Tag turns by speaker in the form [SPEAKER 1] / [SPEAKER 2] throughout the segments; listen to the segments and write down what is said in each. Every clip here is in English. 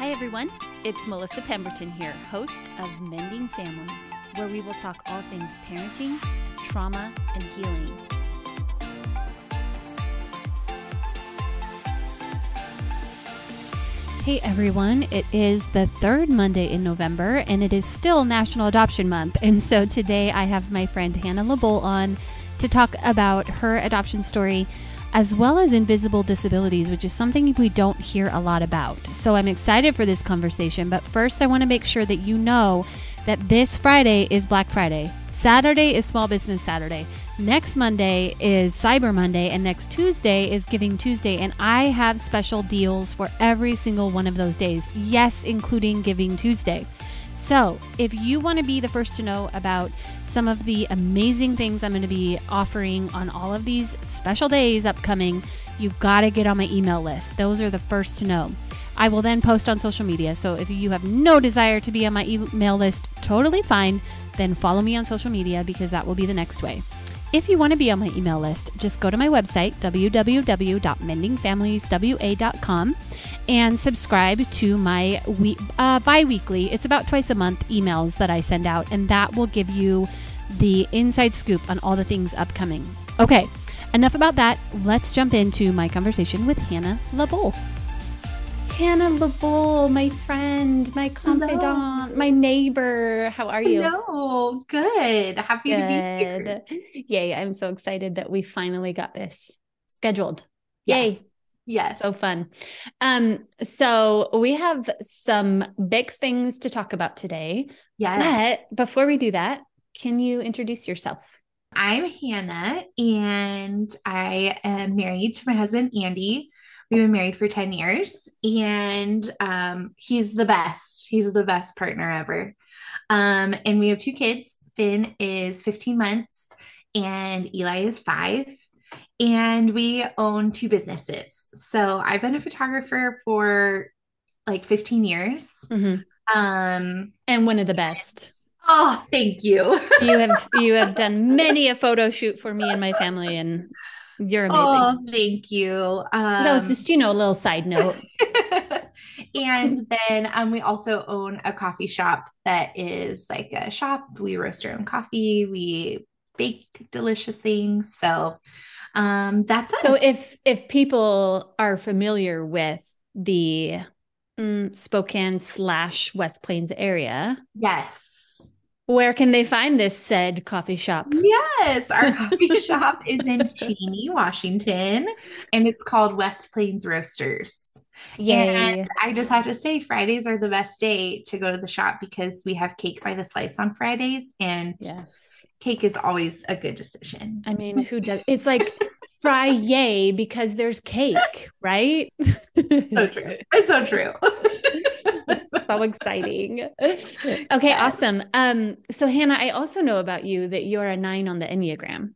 [SPEAKER 1] Hi, everyone. It's Melissa Pemberton here, host of Mending Families, where we will talk all things parenting, trauma, and healing. Hey everyone, it is the third Monday in November and it is still National Adoption Month. And so today I have my friend Hannah LaBolle on to talk about her adoption story as well as invisible disabilities, which is something we don't hear a lot about. So I'm excited for this conversation, but first I want to make sure that you know that this Friday is Black Friday. Saturday is Small Business Saturday. Next Monday is Cyber Monday, and next Tuesday is Giving Tuesday. And I have special deals for every single one of those days, yes, including Giving Tuesday. So, if you want to be the first to know about some of the amazing things I'm going to be offering on all of these special days upcoming, you've got to get on my email list. Those are the first to know. I will then post on social media. So, if you have no desire to be on my email list, totally fine. Then follow me on social media because that will be the next way. If you want to be on my email list, just go to my website, www.mendingfamilieswa.com, and subscribe to my we- uh, bi weekly, it's about twice a month emails that I send out, and that will give you the inside scoop on all the things upcoming. Okay, enough about that. Let's jump into my conversation with Hannah LaBolle. Hannah LaBolle, my friend, my confidant, Hello. my neighbor. How are you?
[SPEAKER 2] Hello, good. Happy good. to be here.
[SPEAKER 1] Yay, I'm so excited that we finally got this scheduled. Yay.
[SPEAKER 2] Yes. Yes.
[SPEAKER 1] So fun. Um, so we have some big things to talk about today.
[SPEAKER 2] Yes.
[SPEAKER 1] But before we do that, can you introduce yourself?
[SPEAKER 2] I'm Hannah and I am married to my husband, Andy. We've been married for 10 years and um, he's the best. He's the best partner ever. Um, and we have two kids. Finn is 15 months and Eli is five. And we own two businesses. So I've been a photographer for like 15 years.
[SPEAKER 1] Mm-hmm. Um, and one of the best.
[SPEAKER 2] Oh, thank you.
[SPEAKER 1] you have you have done many a photo shoot for me and my family, and you're amazing. Oh,
[SPEAKER 2] thank you.
[SPEAKER 1] Um, that was just, you know, a little side note.
[SPEAKER 2] and then um, we also own a coffee shop that is like a shop. We roast our own coffee. We bake delicious things. So um, that's
[SPEAKER 1] us. So if if people are familiar with the mm, Spokane slash West Plains area,
[SPEAKER 2] yes
[SPEAKER 1] where can they find this said coffee shop?
[SPEAKER 2] Yes, our coffee shop is in Cheney, Washington, and it's called West Plains Roasters.
[SPEAKER 1] Yeah,
[SPEAKER 2] And I just have to say, Fridays are the best day to go to the shop because we have cake by the slice on Fridays, and
[SPEAKER 1] yes,
[SPEAKER 2] cake is always a good decision.
[SPEAKER 1] I mean, who does? It's like fry yay because there's cake, right?
[SPEAKER 2] so true. It's so true
[SPEAKER 1] so exciting. Okay, yes. awesome. Um, so Hannah, I also know about you that you're a nine on the Enneagram.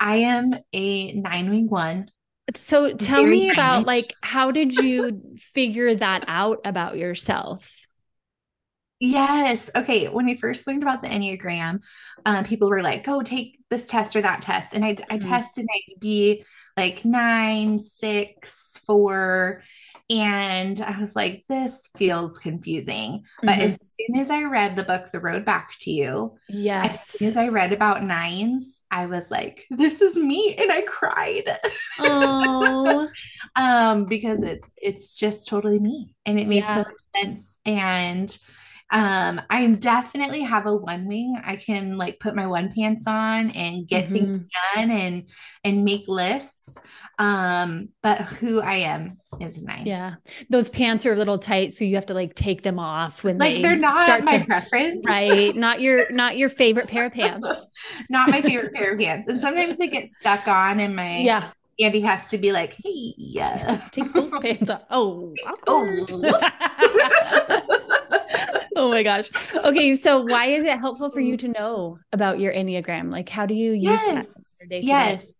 [SPEAKER 2] I am a nine wing one.
[SPEAKER 1] So tell Very me about like how did you figure that out about yourself?
[SPEAKER 2] Yes. Okay. When we first learned about the Enneagram, um, people were like, go take this test or that test. And I, I mm-hmm. tested, I'd be like nine, six, four. And I was like, this feels confusing. But mm-hmm. as soon as I read the book, The Road Back to You,
[SPEAKER 1] yes.
[SPEAKER 2] as soon as I read about nines, I was like, this is me. And I cried.
[SPEAKER 1] Oh.
[SPEAKER 2] um, because it it's just totally me. And it made yeah. so much sense. And um, I definitely have a one wing. I can like put my one pants on and get mm-hmm. things done and and make lists. Um, but who I am is nine.
[SPEAKER 1] Yeah. Those pants are a little tight, so you have to like take them off when
[SPEAKER 2] like
[SPEAKER 1] they
[SPEAKER 2] they're not start my to, preference.
[SPEAKER 1] Right. Not your not your favorite pair of pants.
[SPEAKER 2] not my favorite pair of pants. And sometimes they get stuck on and my
[SPEAKER 1] yeah.
[SPEAKER 2] Andy has to be like, hey, yeah.
[SPEAKER 1] Take those pants off. Oh, oh oh my gosh. Okay, so why is it helpful for you to know about your Enneagram? Like how do you use yes.
[SPEAKER 2] that? Yes.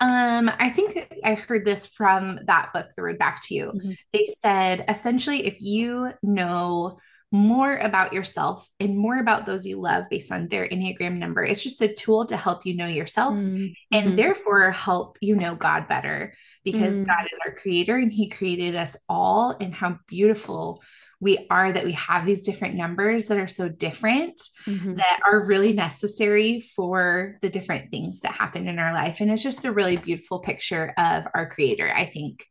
[SPEAKER 2] Um, I think I heard this from that book, The Road Back to You. Mm-hmm. They said essentially, if you know more about yourself and more about those you love based on their Enneagram number. It's just a tool to help you know yourself
[SPEAKER 1] Mm,
[SPEAKER 2] and therefore help you know God better because
[SPEAKER 1] Mm.
[SPEAKER 2] God is our creator and he created us all and how beautiful we are that we have these different numbers that are so different
[SPEAKER 1] Mhm.
[SPEAKER 2] that are really necessary for the different things that happen in our life. And it's just a really beautiful picture of our creator, I think,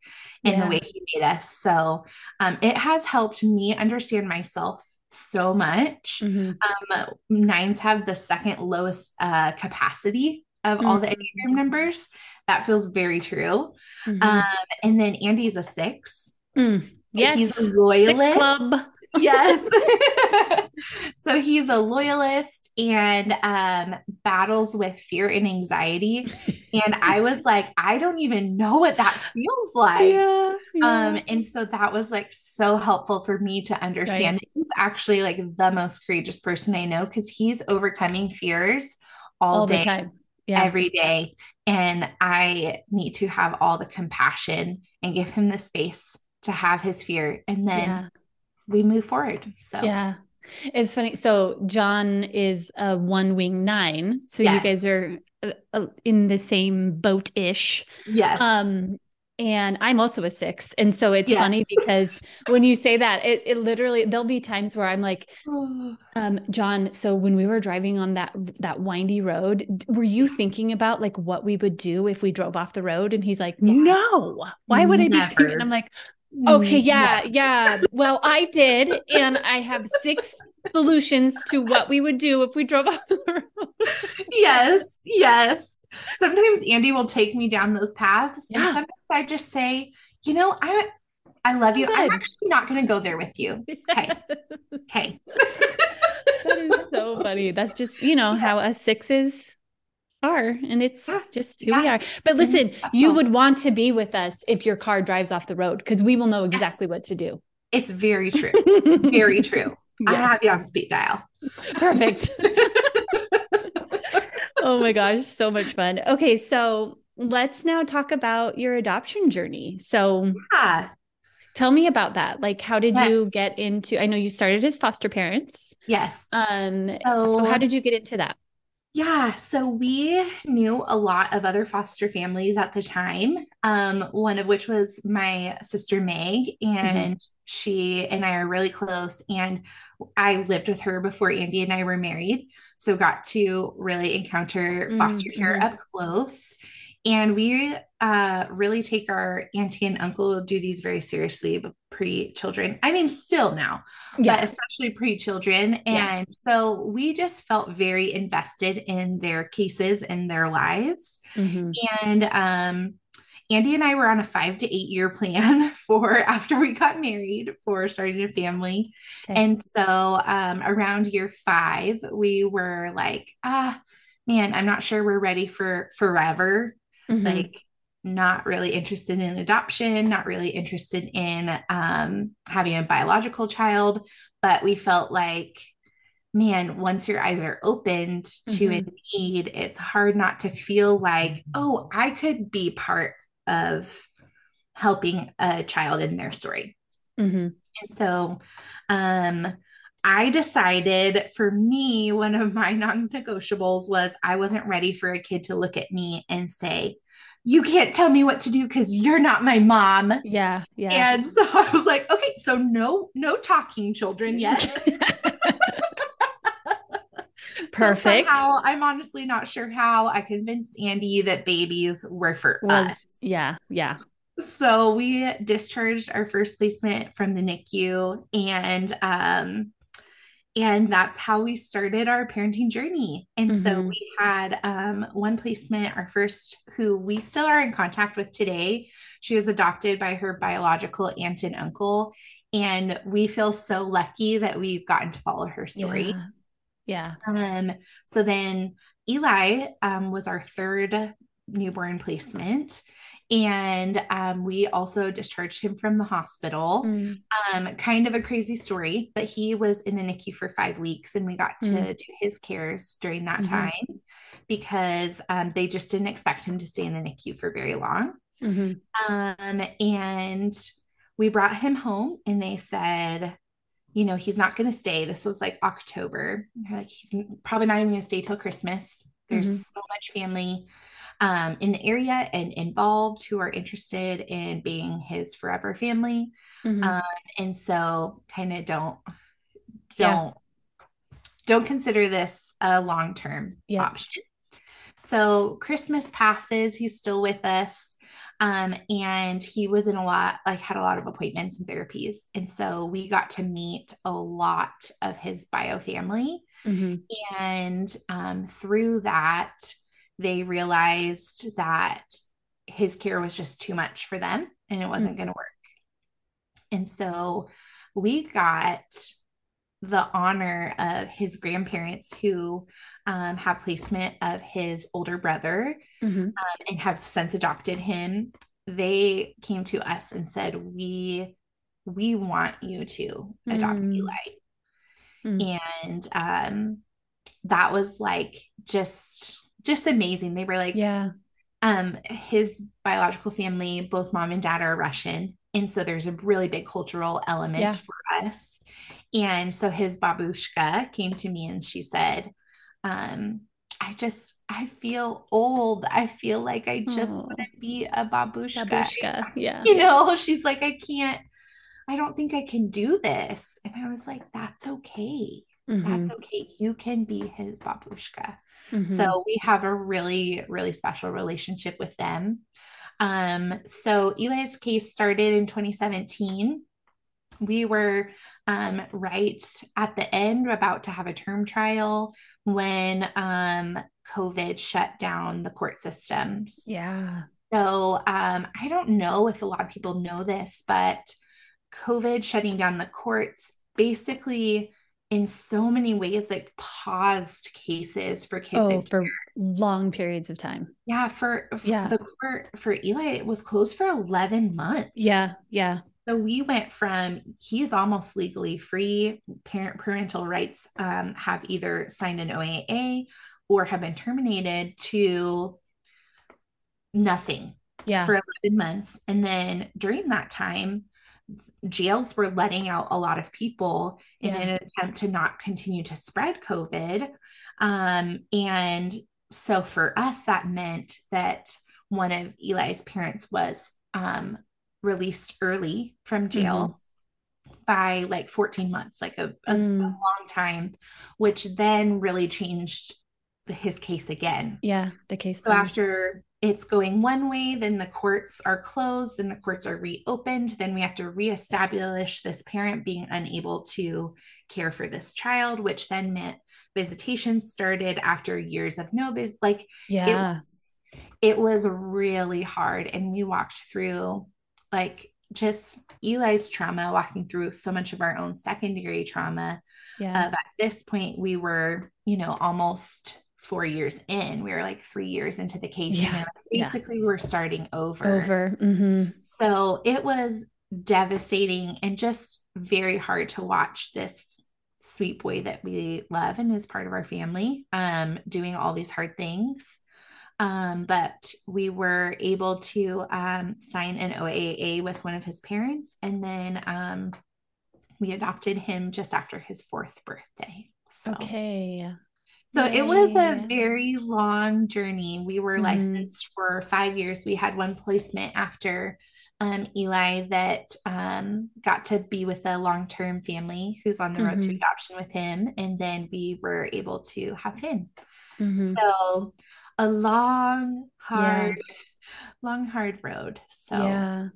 [SPEAKER 2] in the way he made us. So um, it has helped me understand myself so much.
[SPEAKER 1] Mhm.
[SPEAKER 2] Um, nines have the second lowest uh, capacity of all the
[SPEAKER 1] Mhm.
[SPEAKER 2] Enneagram numbers. That feels very true.
[SPEAKER 1] Mhm.
[SPEAKER 2] Um, and then Andy's a six.
[SPEAKER 1] Mm. Yes.
[SPEAKER 2] He's a
[SPEAKER 1] Six
[SPEAKER 2] loyalist.
[SPEAKER 1] Club.
[SPEAKER 2] Yes. so he's a loyalist and um, battles with fear and anxiety. And I was like, I don't even know what that feels like.
[SPEAKER 1] yeah.
[SPEAKER 2] Um, and so that was like so helpful for me to understand that he's actually like the most courageous person I know because he's overcoming fears all,
[SPEAKER 1] all
[SPEAKER 2] day,
[SPEAKER 1] time. Yeah.
[SPEAKER 2] every day. And I need to have all the compassion and give him the space to have his fear. And then
[SPEAKER 1] yeah.
[SPEAKER 2] we move forward. So
[SPEAKER 1] Yeah. It's funny. So John is a one wing nine. So you guys are uh, uh, in the same boat ish.
[SPEAKER 2] yes.
[SPEAKER 1] Um, and I'm also a six. And so it's
[SPEAKER 2] Yes.
[SPEAKER 1] funny because when you say that, it, it literally, there'll be times where I'm like, um, John, so when we were driving on that, that windy road, were you thinking about like what we would do if we drove off the road? And he's like, no, why would I be. And I'm like, Okay,
[SPEAKER 2] Mm,
[SPEAKER 1] yeah, yeah. Well, I did, and I have six solutions to what we would do if we drove off the road.
[SPEAKER 2] Yes, yes. Sometimes Andy will take me down those paths. And sometimes I just say, you know, I I love you. I'm actually not gonna go there with you. Okay. Okay.
[SPEAKER 1] that is so funny. That's just, you know, how us sixes are, and it's
[SPEAKER 2] Yeah,
[SPEAKER 1] just who we are. But listen, you would want to be with us if your car drives off the road because we will know exactly
[SPEAKER 2] Yes.
[SPEAKER 1] what to do.
[SPEAKER 2] It's very true. Very true. I have you on speed dial.
[SPEAKER 1] Perfect. oh my gosh, so much fun. Okay, so let's now talk about your adoption journey. So
[SPEAKER 2] Yeah.
[SPEAKER 1] tell me about that. Like how did you get into I know you started as foster parents.
[SPEAKER 2] Yes.
[SPEAKER 1] Um so how did you get into that?
[SPEAKER 2] Yeah, so we knew a lot of other foster families at the time, um, one of which was my sister Meg, and she and I are really close. And I lived with her before Andy and I were married, so got to really encounter foster care
[SPEAKER 1] Mhm.
[SPEAKER 2] up close. And we uh, really take our auntie and uncle duties very seriously, but pre children. I mean, still now, but especially pre-children.
[SPEAKER 1] Yeah.
[SPEAKER 2] And so we just felt very invested in their cases and their lives.
[SPEAKER 1] Mhm.
[SPEAKER 2] And um, Andy and I were on a five to eight year plan for after we got married for starting a family.
[SPEAKER 1] Okay.
[SPEAKER 2] And so um, around year five, we were like, ah, man, I'm not sure we're ready for forever.
[SPEAKER 1] Mhm.
[SPEAKER 2] Like, not really interested in adoption, not really interested in um, having a biological child, but we felt like, man, once your eyes are opened to a need, it's hard not to feel like, oh, I could be part of helping a child in their story.
[SPEAKER 1] Mhm.
[SPEAKER 2] And so um, I decided for me, one of my non negotiables was I wasn't ready for a kid to look at me and say, You can't tell me what to do because you're not my mom.
[SPEAKER 1] Yeah, yeah.
[SPEAKER 2] And so I was like, okay, so no, no talking children yet.
[SPEAKER 1] Perfect.
[SPEAKER 2] somehow, I'm honestly not sure how I convinced Andy that babies were for
[SPEAKER 1] Was
[SPEAKER 2] us.
[SPEAKER 1] yeah, yeah.
[SPEAKER 2] So we discharged our first placement from the NICU and um and that's how we started our parenting journey. And so
[SPEAKER 1] Mhm.
[SPEAKER 2] we had um one placement, our first who we still are in contact with today. She was adopted by her biological aunt and uncle and we feel so lucky that we've gotten to follow her story.
[SPEAKER 1] Yeah.
[SPEAKER 2] Um, so then Eli um, was our third newborn placement. And um, we also discharged him from the hospital.
[SPEAKER 1] Mm.
[SPEAKER 2] Um, kind of a crazy story, but he was in the NICU for five weeks and we got to
[SPEAKER 1] Mm.
[SPEAKER 2] do his cares during that
[SPEAKER 1] Mhm.
[SPEAKER 2] time because um, they just didn't expect him to stay in the NICU for very long.
[SPEAKER 1] Mhm.
[SPEAKER 2] Um, and we brought him home and they said, you know, he's not going to stay. This was like October. They're like, he's probably not even going to stay till Christmas. There's mm-hmm. so much family um, in the area and involved who are interested in being his forever family. Mm-hmm. Um, and so kind of don't, don't, yeah. don't consider this a long-term yeah. option. So Christmas passes, he's still with us. Um, and he was in a lot, like had a lot of appointments and therapies. And so we got to meet a lot of his bio family. Mm-hmm. And um, through that, they realized that his care was just too much for them and it wasn't mm-hmm. going to work. And so we got the honor of his grandparents who um, have placement of his older brother mm-hmm. um, and have since adopted him. They came to us and said, "We we want you to adopt mm. Eli," mm. and um, that was like just just amazing. They were like,
[SPEAKER 1] "Yeah."
[SPEAKER 2] Um, his biological family, both mom and dad are Russian. And so there's a really big cultural element yeah. for us. And so his babushka came to me and she said, um, I just I feel old. I feel like I just oh. want to be a babushka.
[SPEAKER 1] Babushka, yeah.
[SPEAKER 2] You know, she's like, I can't, I don't think I can do this. And I was like, that's okay. Mm-hmm. That's okay. You can be his babushka. Mm-hmm. So we have a really, really special relationship with them. Um, so Eli's case started in 2017. We were um, right at the end, about to have a term trial when um, COVID shut down the court systems.
[SPEAKER 1] Yeah.
[SPEAKER 2] So um, I don't know if a lot of people know this, but COVID shutting down the courts basically in so many ways like paused cases for kids
[SPEAKER 1] oh, for long periods of time.
[SPEAKER 2] Yeah for, for yeah. the court for eli it was closed for 11 months.
[SPEAKER 1] Yeah yeah.
[SPEAKER 2] So we went from he's almost legally free parent parental rights um, have either signed an oaa or have been terminated to nothing
[SPEAKER 1] yeah.
[SPEAKER 2] for 11 months. And then during that time jails were letting out a lot of people in yeah. an attempt to not continue to spread COVID. Um, and so for us, that meant that one of Eli's parents was um, released early from jail mm-hmm. by like 14 months, like a, a, mm. a long time, which then really changed his case again.
[SPEAKER 1] Yeah, the case.
[SPEAKER 2] So after it's going one way, then the courts are closed and the courts are reopened. Then we have to reestablish this parent being unable to care for this child, which then meant visitations started after years of no visit. Like,
[SPEAKER 1] yeah,
[SPEAKER 2] it was, it was really hard. And we walked through like just Eli's trauma, walking through so much of our own secondary trauma.
[SPEAKER 1] Yeah.
[SPEAKER 2] Uh, at this point, we were, you know, almost four years in. We were like three years into the case. Yeah. And basically, yeah. we're starting over.
[SPEAKER 1] Over. Mm-hmm.
[SPEAKER 2] So it was devastating and just very hard to watch this sweet boy that we love and is part of our family um, doing all these hard things. Um, but we were able to um, sign an OAA with one of his parents, and then um, we adopted him just after his fourth birthday. So.
[SPEAKER 1] Okay.
[SPEAKER 2] So it was a very long journey. We were mm-hmm. licensed for five years. We had one placement after um, Eli that um, got to be with a long term family who's on the road mm-hmm. to adoption with him. And then we were able to have him. Mm-hmm. So a long, hard, yeah. long, hard road. So,
[SPEAKER 1] yeah.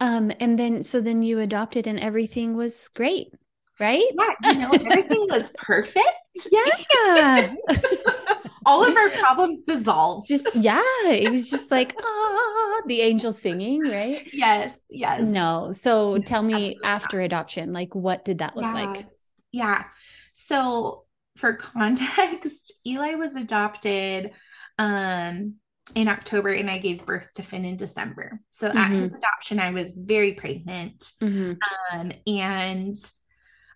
[SPEAKER 1] Um, and then, so then you adopted and everything was great right?
[SPEAKER 2] Yeah, you know, everything was perfect.
[SPEAKER 1] Yeah.
[SPEAKER 2] All of our problems dissolved.
[SPEAKER 1] Just yeah, it was just like ah, the angel singing, right?
[SPEAKER 2] Yes, yes.
[SPEAKER 1] No. So tell me after adoption, like what did that look
[SPEAKER 2] yeah.
[SPEAKER 1] like?
[SPEAKER 2] Yeah. So for context, Eli was adopted um in October and I gave birth to Finn in December. So mm-hmm. at his mm-hmm. adoption, I was very pregnant. Mm-hmm. Um, and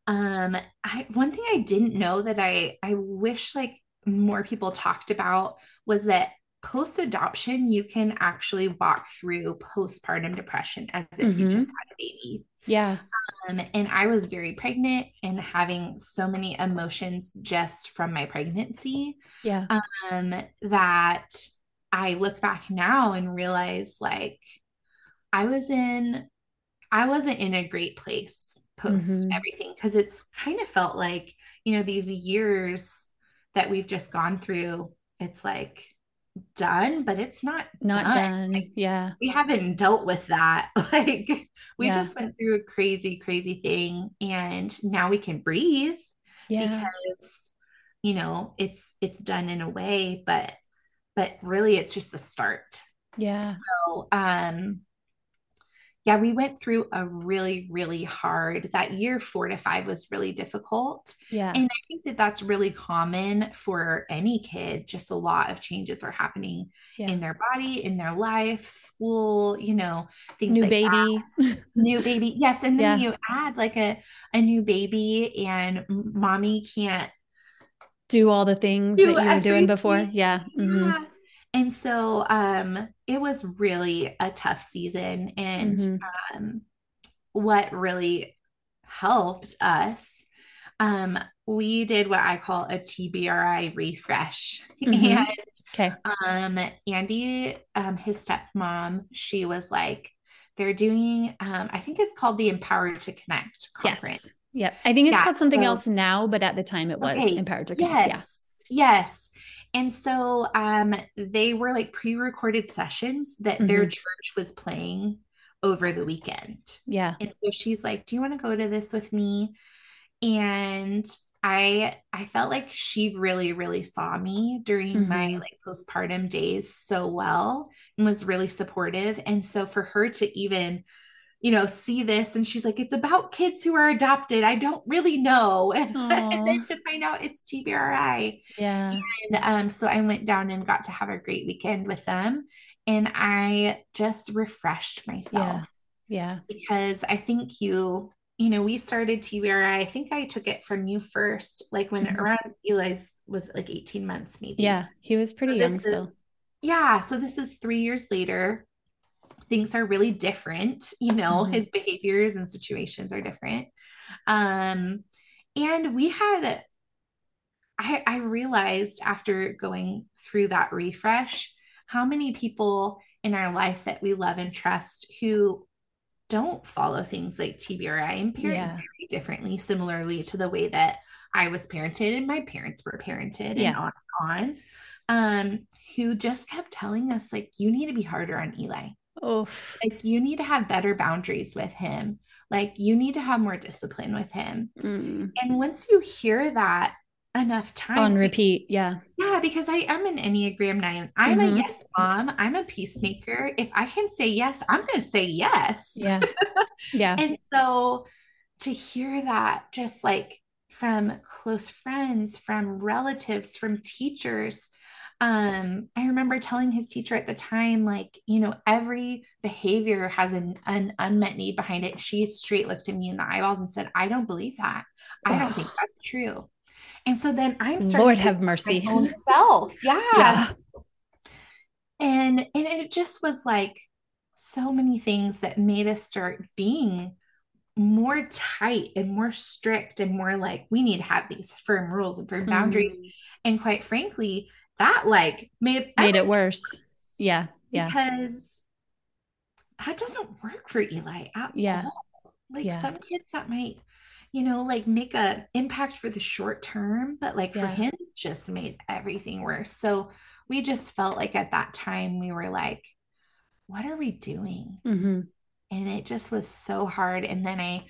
[SPEAKER 2] um, I one thing I didn't know that I I wish like more people talked about was that post adoption you can actually walk through postpartum depression as if mm-hmm. you just had a baby.
[SPEAKER 1] Yeah.
[SPEAKER 2] Um, and I was very pregnant and having so many emotions just from my pregnancy.
[SPEAKER 1] Yeah.
[SPEAKER 2] Um, that I look back now and realize like I was in, I wasn't in a great place post
[SPEAKER 1] Mhm.
[SPEAKER 2] everything because it's kind of felt like, you know, these years that we've just gone through, it's like done, but it's not
[SPEAKER 1] Not
[SPEAKER 2] done.
[SPEAKER 1] done.
[SPEAKER 2] Like,
[SPEAKER 1] Yeah.
[SPEAKER 2] we haven't dealt with that. Like we
[SPEAKER 1] Yeah.
[SPEAKER 2] just went through a crazy, crazy thing, and now we can breathe
[SPEAKER 1] Yeah.
[SPEAKER 2] because you know it's it's done in a way, but but really it's just the start.
[SPEAKER 1] Yeah.
[SPEAKER 2] So um yeah, we went through a really, really hard that year. Four to five was really difficult.
[SPEAKER 1] Yeah.
[SPEAKER 2] And I think that that's really common for any kid. Just a lot of changes are happening
[SPEAKER 1] Yeah.
[SPEAKER 2] in their body, in their life, school, you know, things
[SPEAKER 1] New
[SPEAKER 2] like
[SPEAKER 1] baby.
[SPEAKER 2] that. New baby. Yes. And then
[SPEAKER 1] Yeah.
[SPEAKER 2] you add like a, a new baby, and mommy can't
[SPEAKER 1] Do all the things
[SPEAKER 2] do
[SPEAKER 1] that you were doing before. Yeah. Mhm.
[SPEAKER 2] Yeah. And so um it was really a tough season. And
[SPEAKER 1] Mhm.
[SPEAKER 2] um what really helped us, um, we did what I call a TBRI refresh.
[SPEAKER 1] Mhm.
[SPEAKER 2] And
[SPEAKER 1] Okay.
[SPEAKER 2] um Andy, um, his stepmom, she was like, they're doing um, I think it's called the Empowered to Connect conference.
[SPEAKER 1] Yes. Yep. I think it's
[SPEAKER 2] Yeah,
[SPEAKER 1] called something
[SPEAKER 2] so-
[SPEAKER 1] else now, but at the time it was
[SPEAKER 2] Okay,
[SPEAKER 1] empowered to connect.
[SPEAKER 2] Yes. Yes. And so um they were like pre-recorded sessions that their
[SPEAKER 1] Mhm.
[SPEAKER 2] church was playing over the weekend.
[SPEAKER 1] Yeah.
[SPEAKER 2] And so she's like, "Do you want to go to this with me?" And I I felt like she really really saw me during my
[SPEAKER 1] Mhm.
[SPEAKER 2] like postpartum days so well and was really supportive. And so for her to even you know see this and she's like it's about kids who are adopted. I don't really know. And, and then to find out it's TBRI.
[SPEAKER 1] Yeah.
[SPEAKER 2] And um, so I went down and got to have a great weekend with them. And I just refreshed myself
[SPEAKER 1] Yeah. yeah.
[SPEAKER 2] because I think you, you know, we started TBRI. I think I took it from you first, like when
[SPEAKER 1] Mhm.
[SPEAKER 2] around Eli's was like 18 months, maybe.
[SPEAKER 1] Yeah. He was
[SPEAKER 2] So
[SPEAKER 1] pretty young still.
[SPEAKER 2] is, yeah. So this is three years later. Things are really different, you know,
[SPEAKER 1] Mhm.
[SPEAKER 2] his behaviors and situations are different. Um, and we had I, I realized after going through that refresh how many people in our life that we love and trust who don't follow things like TBRI and parent
[SPEAKER 1] Yeah.
[SPEAKER 2] very differently, similarly to the way that I was parented and my parents were parented and on and on. Um, who just kept telling us, like, you need to be harder on Eli.
[SPEAKER 1] Oof.
[SPEAKER 2] Like, you need to have better boundaries with him. Like, you need to have more discipline with him.
[SPEAKER 1] Mm.
[SPEAKER 2] And once you hear that enough times,
[SPEAKER 1] On
[SPEAKER 2] like,
[SPEAKER 1] repeat. Yeah.
[SPEAKER 2] yeah, because I am an Enneagram 9. I'm
[SPEAKER 1] Mhm.
[SPEAKER 2] a yes mom. I'm a peacemaker. If I can say yes, I'm going to say yes.
[SPEAKER 1] Yeah. Yeah.
[SPEAKER 2] And so to hear that just like from close friends, from relatives, from teachers, um, I remember telling his teacher at the time, like, you know, every behavior has an, an unmet need behind it. She straight looked at me in the eyeballs and said, I don't believe that. I don't think that's true. And so then I'm starting
[SPEAKER 1] Lord
[SPEAKER 2] to
[SPEAKER 1] have
[SPEAKER 2] my
[SPEAKER 1] mercy.
[SPEAKER 2] own self. Yeah.
[SPEAKER 1] Yeah.
[SPEAKER 2] And and it just was like so many things that made us start being more tight and more strict and more like we need to have these firm rules and firm boundaries.
[SPEAKER 1] Mm.
[SPEAKER 2] And quite frankly, that like made
[SPEAKER 1] Made it
[SPEAKER 2] everything
[SPEAKER 1] worse. Yeah. Yeah.
[SPEAKER 2] because that doesn't work for Eli at
[SPEAKER 1] Yeah.
[SPEAKER 2] all. Like
[SPEAKER 1] Yeah.
[SPEAKER 2] some kids that might, you know, like make a impact for the short term, but like for him, it just made everything worse. So we just felt like at that time we were like, what are we doing?
[SPEAKER 1] hmm
[SPEAKER 2] And it just was so hard. And then I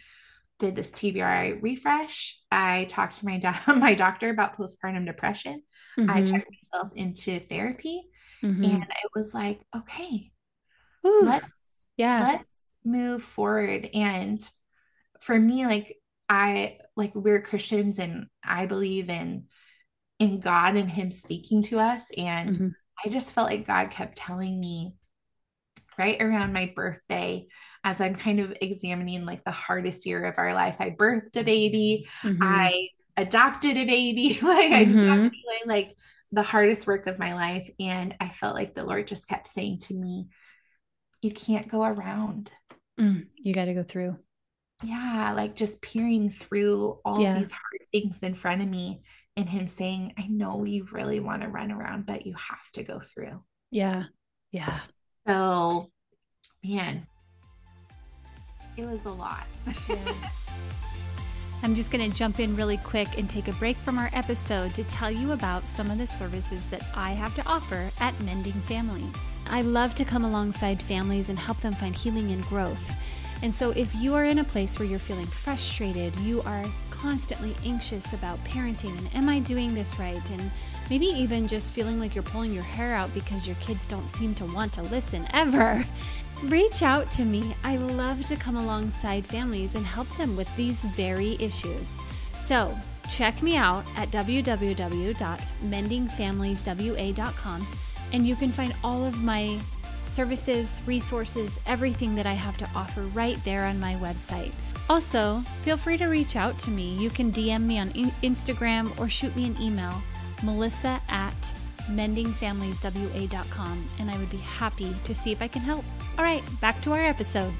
[SPEAKER 2] did this TBRI refresh. I talked to my do- my doctor about postpartum depression. I
[SPEAKER 1] hmm
[SPEAKER 2] checked myself into therapy,
[SPEAKER 1] hmm
[SPEAKER 2] and it was like, okay,
[SPEAKER 1] Whew.
[SPEAKER 2] let's
[SPEAKER 1] Yeah.
[SPEAKER 2] let's move forward and for me like i like we're christians and i believe in in god and him speaking to us and
[SPEAKER 1] Mhm.
[SPEAKER 2] i just felt like god kept telling me right around my birthday as i'm kind of examining like the hardest year of our life i birthed a baby
[SPEAKER 1] Mhm.
[SPEAKER 2] i adopted a baby like i
[SPEAKER 1] Mhm.
[SPEAKER 2] adopted Eli, like the hardest work of my life and i felt like the lord just kept saying to me you can't go around
[SPEAKER 1] Mm, you got to go through.
[SPEAKER 2] yeah, like just peering through all
[SPEAKER 1] Yeah.
[SPEAKER 2] these hard things in front of me and him saying, I know you really want to run around, but you have to go through.
[SPEAKER 1] Yeah. Yeah.
[SPEAKER 2] So, man, it was a lot.
[SPEAKER 1] I'm just going to jump in really quick and take a break from our episode to tell you about some of the services that I have to offer at Mending Families. I love to come alongside families and help them find healing and growth. And so, if you are in a place where you're feeling frustrated, you are constantly anxious about parenting and am I doing this right? And maybe even just feeling like you're pulling your hair out because your kids don't seem to want to listen ever. Reach out to me. I love to come alongside families and help them with these very issues. So, check me out at www.mendingfamilieswa.com and you can find all of my services, resources, everything that I have to offer right there on my website. Also, feel free to reach out to me. You can DM me on Instagram or shoot me an email, melissa at mendingfamilieswa.com, and I would be happy to see if I can help. All right, back to our episode.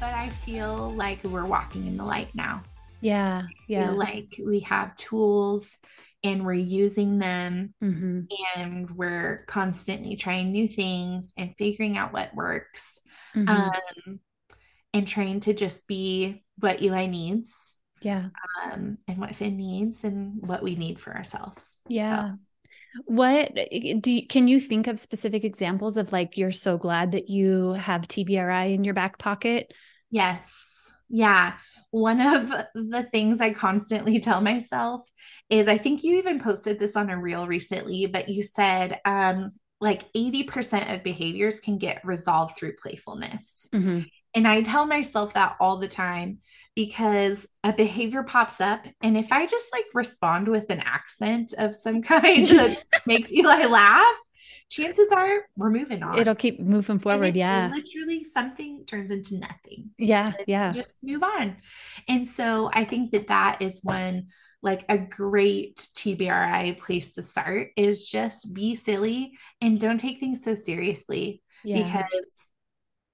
[SPEAKER 2] But I feel like we're walking in the light now.
[SPEAKER 1] Yeah,
[SPEAKER 2] feel like we have tools and we're using them
[SPEAKER 1] hmm
[SPEAKER 2] and we're constantly trying new things and figuring out what works
[SPEAKER 1] hmm
[SPEAKER 2] um, and trying to just be what Eli needs
[SPEAKER 1] yeah,
[SPEAKER 2] um, and what Finn needs and what we need for ourselves. So,
[SPEAKER 1] yeah. What do you, can you think of specific examples of like you're so glad that you have TBRI in your back pocket?
[SPEAKER 2] yes. Yeah. One of the things I constantly tell myself is I think you even posted this on a reel recently, but you said um, like 80% of behaviors can get resolved through playfulness.
[SPEAKER 1] hmm
[SPEAKER 2] And I tell myself that all the time because a behavior pops up. And if I just like respond with an accent of some kind that makes Eli laugh, chances are we're moving on.
[SPEAKER 1] It'll keep moving forward. Yeah,
[SPEAKER 2] Literally something turns into nothing.
[SPEAKER 1] yeah, yeah,
[SPEAKER 2] Just move on. And so I think that that is one like a great TBRI place to start is just be silly and don't take things so seriously
[SPEAKER 1] yeah,
[SPEAKER 2] because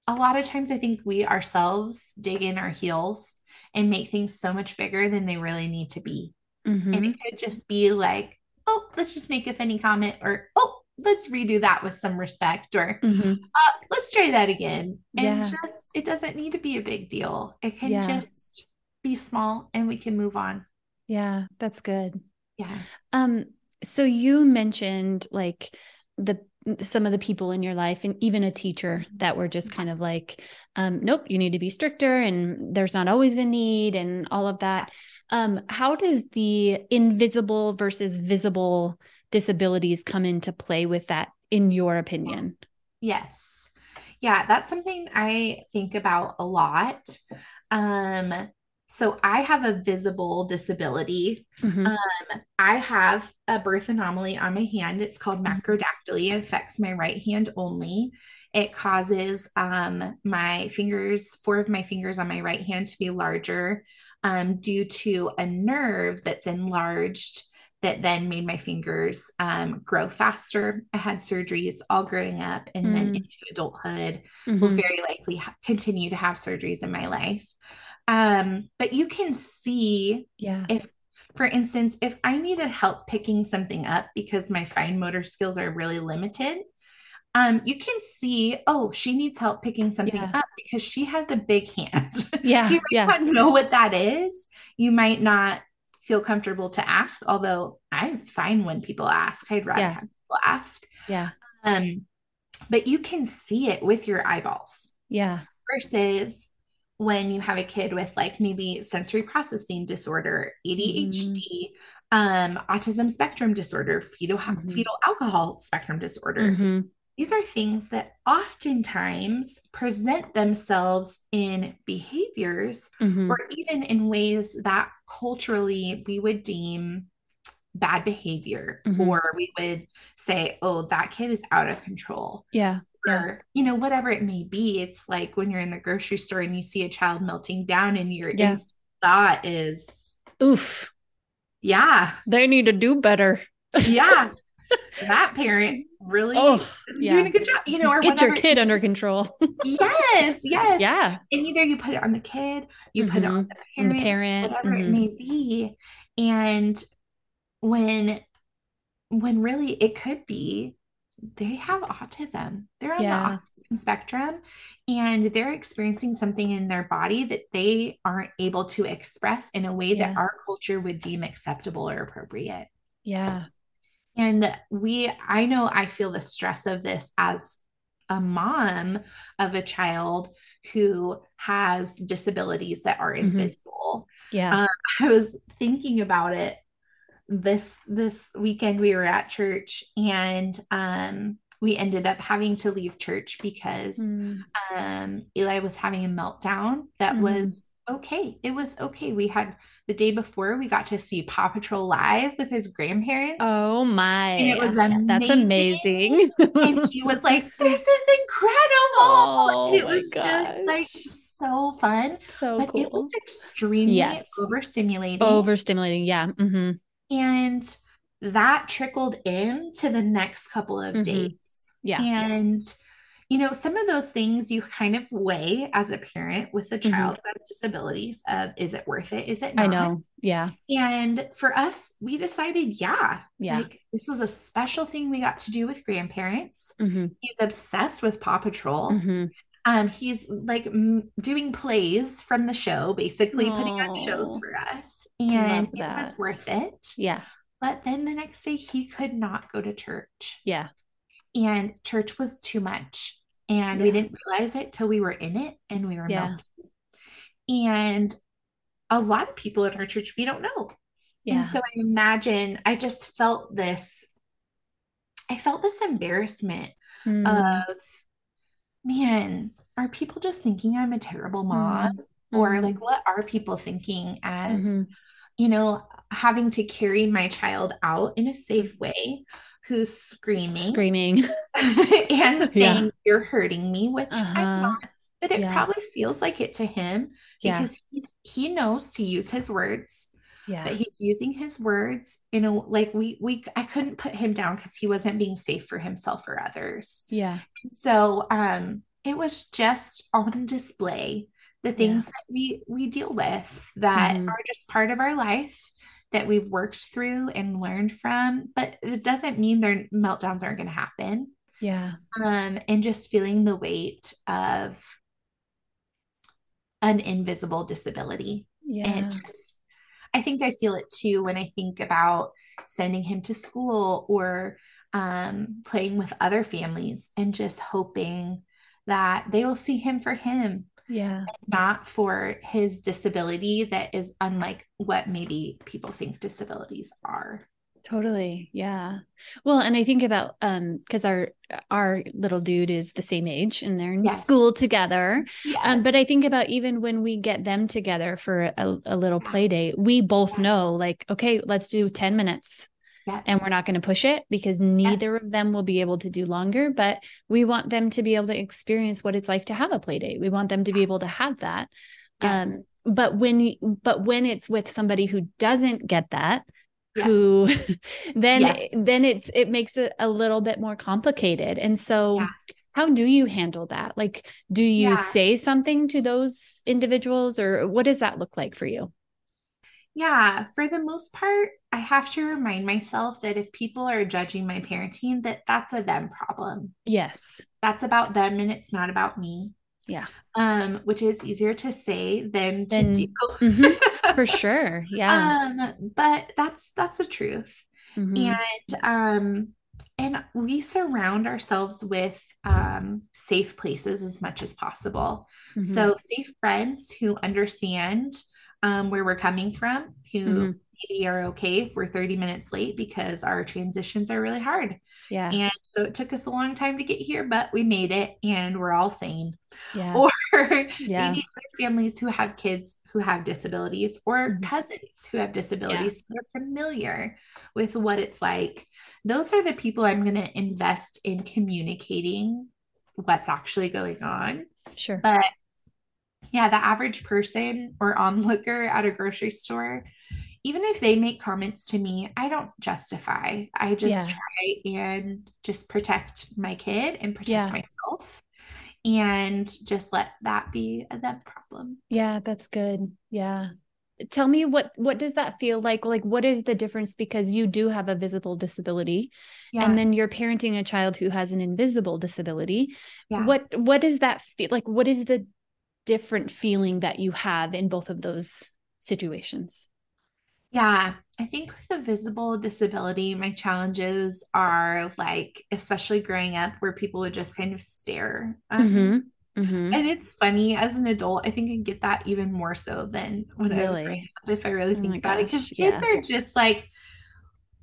[SPEAKER 2] a lot of times I think we ourselves dig in our heels and make things so much bigger than they really need to be. And
[SPEAKER 1] Mhm.
[SPEAKER 2] it could just be like, oh, let's just make a funny comment, or oh, let's redo that with some respect, or
[SPEAKER 1] Mhm.
[SPEAKER 2] uh, let's try that again. And
[SPEAKER 1] Yeah.
[SPEAKER 2] just, it doesn't need to be a big deal. It can
[SPEAKER 1] Yeah.
[SPEAKER 2] just be small and we can move on.
[SPEAKER 1] yeah. That's good.
[SPEAKER 2] Yeah.
[SPEAKER 1] Um, so you mentioned like the some of the people in your life and even a teacher that were just kind of like, um, nope, you need to be stricter and there's not always a need and all of that. Um, how does the invisible versus visible disabilities come into play with that, in your opinion?
[SPEAKER 2] Yes. Yeah, that's something I think about a lot. Um, so I have a visible disability.
[SPEAKER 1] Mhm.
[SPEAKER 2] Um, I have a birth anomaly on my hand. It's called macrodactyly. It affects my right hand only. It causes um, my fingers, four of my fingers on my right hand to be larger um, due to a nerve that's enlarged that then made my fingers um, grow faster. I had surgeries all growing up and then
[SPEAKER 1] Mm.
[SPEAKER 2] into adulthood. Will
[SPEAKER 1] Mhm.
[SPEAKER 2] very likely ha- continue to have surgeries in my life. Um, but you can see
[SPEAKER 1] Yeah.
[SPEAKER 2] if for instance if i needed help picking something up because my fine motor skills are really limited um, you can see oh she needs help picking something
[SPEAKER 1] Yeah.
[SPEAKER 2] up because she has a big hand
[SPEAKER 1] Yeah.
[SPEAKER 2] you might
[SPEAKER 1] Yeah.
[SPEAKER 2] not know what that is you might not feel comfortable to ask although i'm fine when people ask i'd rather
[SPEAKER 1] Yeah.
[SPEAKER 2] have people ask
[SPEAKER 1] Yeah.
[SPEAKER 2] um, but you can see it with your eyeballs
[SPEAKER 1] Yeah.
[SPEAKER 2] versus when you have a kid with like maybe sensory processing disorder, ADHD, um, autism spectrum disorder, fetal
[SPEAKER 1] Mhm.
[SPEAKER 2] fetal alcohol spectrum disorder.
[SPEAKER 1] Mhm.
[SPEAKER 2] These are things that oftentimes present themselves in behaviors
[SPEAKER 1] Mhm.
[SPEAKER 2] or even in ways that culturally we would deem bad behavior
[SPEAKER 1] Mhm.
[SPEAKER 2] or we would say, oh, that kid is out of control
[SPEAKER 1] Yeah. Yeah.
[SPEAKER 2] or you know whatever it may be it's like when you're in the grocery store and you see a child melting down and your
[SPEAKER 1] Yeah.
[SPEAKER 2] thought is
[SPEAKER 1] Oof.
[SPEAKER 2] yeah
[SPEAKER 1] They need to do better.
[SPEAKER 2] yeah that parent really
[SPEAKER 1] Oh, yeah.
[SPEAKER 2] doing a good job, you know, or
[SPEAKER 1] Get your kid under control.
[SPEAKER 2] Yes, yes.
[SPEAKER 1] yeah.
[SPEAKER 2] And either you put it on the kid, you put it on
[SPEAKER 1] Mhm.
[SPEAKER 2] the
[SPEAKER 1] And the
[SPEAKER 2] parent,
[SPEAKER 1] parent.
[SPEAKER 2] whatever it
[SPEAKER 1] mhm.
[SPEAKER 2] may be. And when when really it could be they have autism. They're on
[SPEAKER 1] Yeah.
[SPEAKER 2] the autism spectrum and they're experiencing something in their body that they aren't able to express in a way
[SPEAKER 1] Yeah.
[SPEAKER 2] that our culture would deem acceptable or appropriate.
[SPEAKER 1] Yeah.
[SPEAKER 2] And we, I know I feel the stress of this as a mom of a child who has disabilities that are
[SPEAKER 1] Mhm.
[SPEAKER 2] invisible.
[SPEAKER 1] Yeah.
[SPEAKER 2] Um, I was thinking about it this this weekend we were at church and um we ended up having to leave church because
[SPEAKER 1] Mm.
[SPEAKER 2] um Eli was having a meltdown that
[SPEAKER 1] Mhm.
[SPEAKER 2] was okay. It was okay. We had the day before we got to see Paw Patrol live with his grandparents.
[SPEAKER 1] Oh my.
[SPEAKER 2] And it was
[SPEAKER 1] That's
[SPEAKER 2] amazing.
[SPEAKER 1] amazing.
[SPEAKER 2] And he was like, This is incredible.
[SPEAKER 1] Oh
[SPEAKER 2] and it was just like so fun.
[SPEAKER 1] so
[SPEAKER 2] But it was extremely
[SPEAKER 1] Yes.
[SPEAKER 2] overstimulating.
[SPEAKER 1] Overstimulating. Yeah. hmm
[SPEAKER 2] And that trickled in to the next couple of
[SPEAKER 1] Mhm.
[SPEAKER 2] days.
[SPEAKER 1] Yeah.
[SPEAKER 2] And, you know, some of those things you kind of weigh as a parent with a
[SPEAKER 1] Mhm.
[SPEAKER 2] child who has disabilities of is it worth it? Is it not?
[SPEAKER 1] I know. Yeah.
[SPEAKER 2] And for us, we decided, yeah,
[SPEAKER 1] Yeah.
[SPEAKER 2] like this was a special thing we got to do with grandparents.
[SPEAKER 1] hmm
[SPEAKER 2] He's obsessed with Paw Patrol. Um, he's like m- doing plays from the show, basically putting on shows for us, and it was worth it.
[SPEAKER 1] Yeah.
[SPEAKER 2] But then the next day, he could not go to church,
[SPEAKER 1] Yeah.
[SPEAKER 2] and church was too much. And we didn't realize it till we were in it and we were
[SPEAKER 1] Yeah.
[SPEAKER 2] melting. And a lot of people at our church, we don't know.
[SPEAKER 1] Yeah.
[SPEAKER 2] And so I imagine I just felt this, I felt this embarrassment
[SPEAKER 1] Mm.
[SPEAKER 2] of, man, are people just thinking I'm a terrible mom?
[SPEAKER 1] Mm.
[SPEAKER 2] Or
[SPEAKER 1] Mhm.
[SPEAKER 2] like, what are people thinking as,
[SPEAKER 1] Mhm.
[SPEAKER 2] you know, having to carry my child out in a safe way who's screaming
[SPEAKER 1] Screaming.
[SPEAKER 2] and saying,
[SPEAKER 1] Yeah.
[SPEAKER 2] You're hurting me, which
[SPEAKER 1] Uh-huh.
[SPEAKER 2] I'm not. But it
[SPEAKER 1] Yeah.
[SPEAKER 2] probably feels like it to him
[SPEAKER 1] Yeah.
[SPEAKER 2] because he's he knows to use his words, but he's using his words in a like we we I couldn't put him down because he wasn't being safe for himself or others.
[SPEAKER 1] Yeah.
[SPEAKER 2] So um it was just on display the things that we we deal with that
[SPEAKER 1] Mhm.
[SPEAKER 2] are just part of our life that we've worked through and learned from, but it doesn't mean their meltdowns aren't going to happen.
[SPEAKER 1] Yeah.
[SPEAKER 2] Um and just feeling the weight of an invisible disability.
[SPEAKER 1] Yeah.
[SPEAKER 2] And just, I think I feel it too when I think about sending him to school or um, playing with other families and just hoping that they will see him for him,
[SPEAKER 1] Yeah.
[SPEAKER 2] not for his disability that is unlike what maybe people think disabilities are.
[SPEAKER 1] Totally. Yeah. Well, and I think about um because our our little dude is the same age and they're in
[SPEAKER 2] Yes.
[SPEAKER 1] school together.
[SPEAKER 2] Yes.
[SPEAKER 1] Um, but I think about even when we get them together for a, a little play date, we both
[SPEAKER 2] Yeah.
[SPEAKER 1] know like, okay, let's do 10 minutes.
[SPEAKER 2] Yeah.
[SPEAKER 1] And we're not going to push it because neither of them will be able to do longer, but we want them to be able to experience what it's like to have a play date. We want them to be able to have that.
[SPEAKER 2] Yeah.
[SPEAKER 1] Um, but when you- but when it's with somebody who doesn't get that,
[SPEAKER 2] Yeah.
[SPEAKER 1] who then
[SPEAKER 2] Yes.
[SPEAKER 1] then it's it makes it a little bit more complicated. And so
[SPEAKER 2] Yeah.
[SPEAKER 1] how do you handle that? Like, do you
[SPEAKER 2] Yeah.
[SPEAKER 1] say something to those individuals or what does that look like for you?
[SPEAKER 2] Yeah, for the most part, I have to remind myself that if people are judging my parenting, that that's a them problem.
[SPEAKER 1] Yes.
[SPEAKER 2] That's about them and it's not about me.
[SPEAKER 1] Yeah.
[SPEAKER 2] Um, which is easier to say than to do.
[SPEAKER 1] Mhm. For sure. Yeah.
[SPEAKER 2] Um, but that's that's the truth.
[SPEAKER 1] Mhm.
[SPEAKER 2] And um and we surround ourselves with um safe places as much as possible.
[SPEAKER 1] Mhm.
[SPEAKER 2] So safe friends who understand um, where we're coming from, who
[SPEAKER 1] Mhm.
[SPEAKER 2] Maybe are okay if we're 30 minutes late because our transitions are really hard.
[SPEAKER 1] yeah.
[SPEAKER 2] And so it took us a long time to get here, but we made it and we're all sane.
[SPEAKER 1] Yeah.
[SPEAKER 2] Or
[SPEAKER 1] Yeah.
[SPEAKER 2] maybe other families who have kids who have disabilities or
[SPEAKER 1] Mhm.
[SPEAKER 2] cousins who have disabilities. So they're familiar with what it's like. Those are the people I'm going to invest in communicating what's actually going on.
[SPEAKER 1] Sure.
[SPEAKER 2] But yeah, the average person or onlooker at a grocery store, even if they make comments to me, I don't justify. I just
[SPEAKER 1] Yeah.
[SPEAKER 2] try and just protect my kid and protect
[SPEAKER 1] Yeah.
[SPEAKER 2] myself and just let that be a them problem.
[SPEAKER 1] Yeah, that's good. Yeah. Tell me what what does that feel like? Like what is the difference because you do have a visible disability
[SPEAKER 2] Yeah.
[SPEAKER 1] and then you're parenting a child who has an invisible disability. What what does that feel like what is the different feeling that you have in both of those situations?
[SPEAKER 2] Yeah, I think with a visible disability, my challenges are like, especially growing up, where people would just kind of stare. at me.
[SPEAKER 1] Mhm. Mhm.
[SPEAKER 2] And it's funny as an adult, I think I get that even more so than when I was growing
[SPEAKER 1] Really?
[SPEAKER 2] up, if I really
[SPEAKER 1] Oh
[SPEAKER 2] think
[SPEAKER 1] my
[SPEAKER 2] about it, because
[SPEAKER 1] gosh,
[SPEAKER 2] kids
[SPEAKER 1] yeah.
[SPEAKER 2] are just like,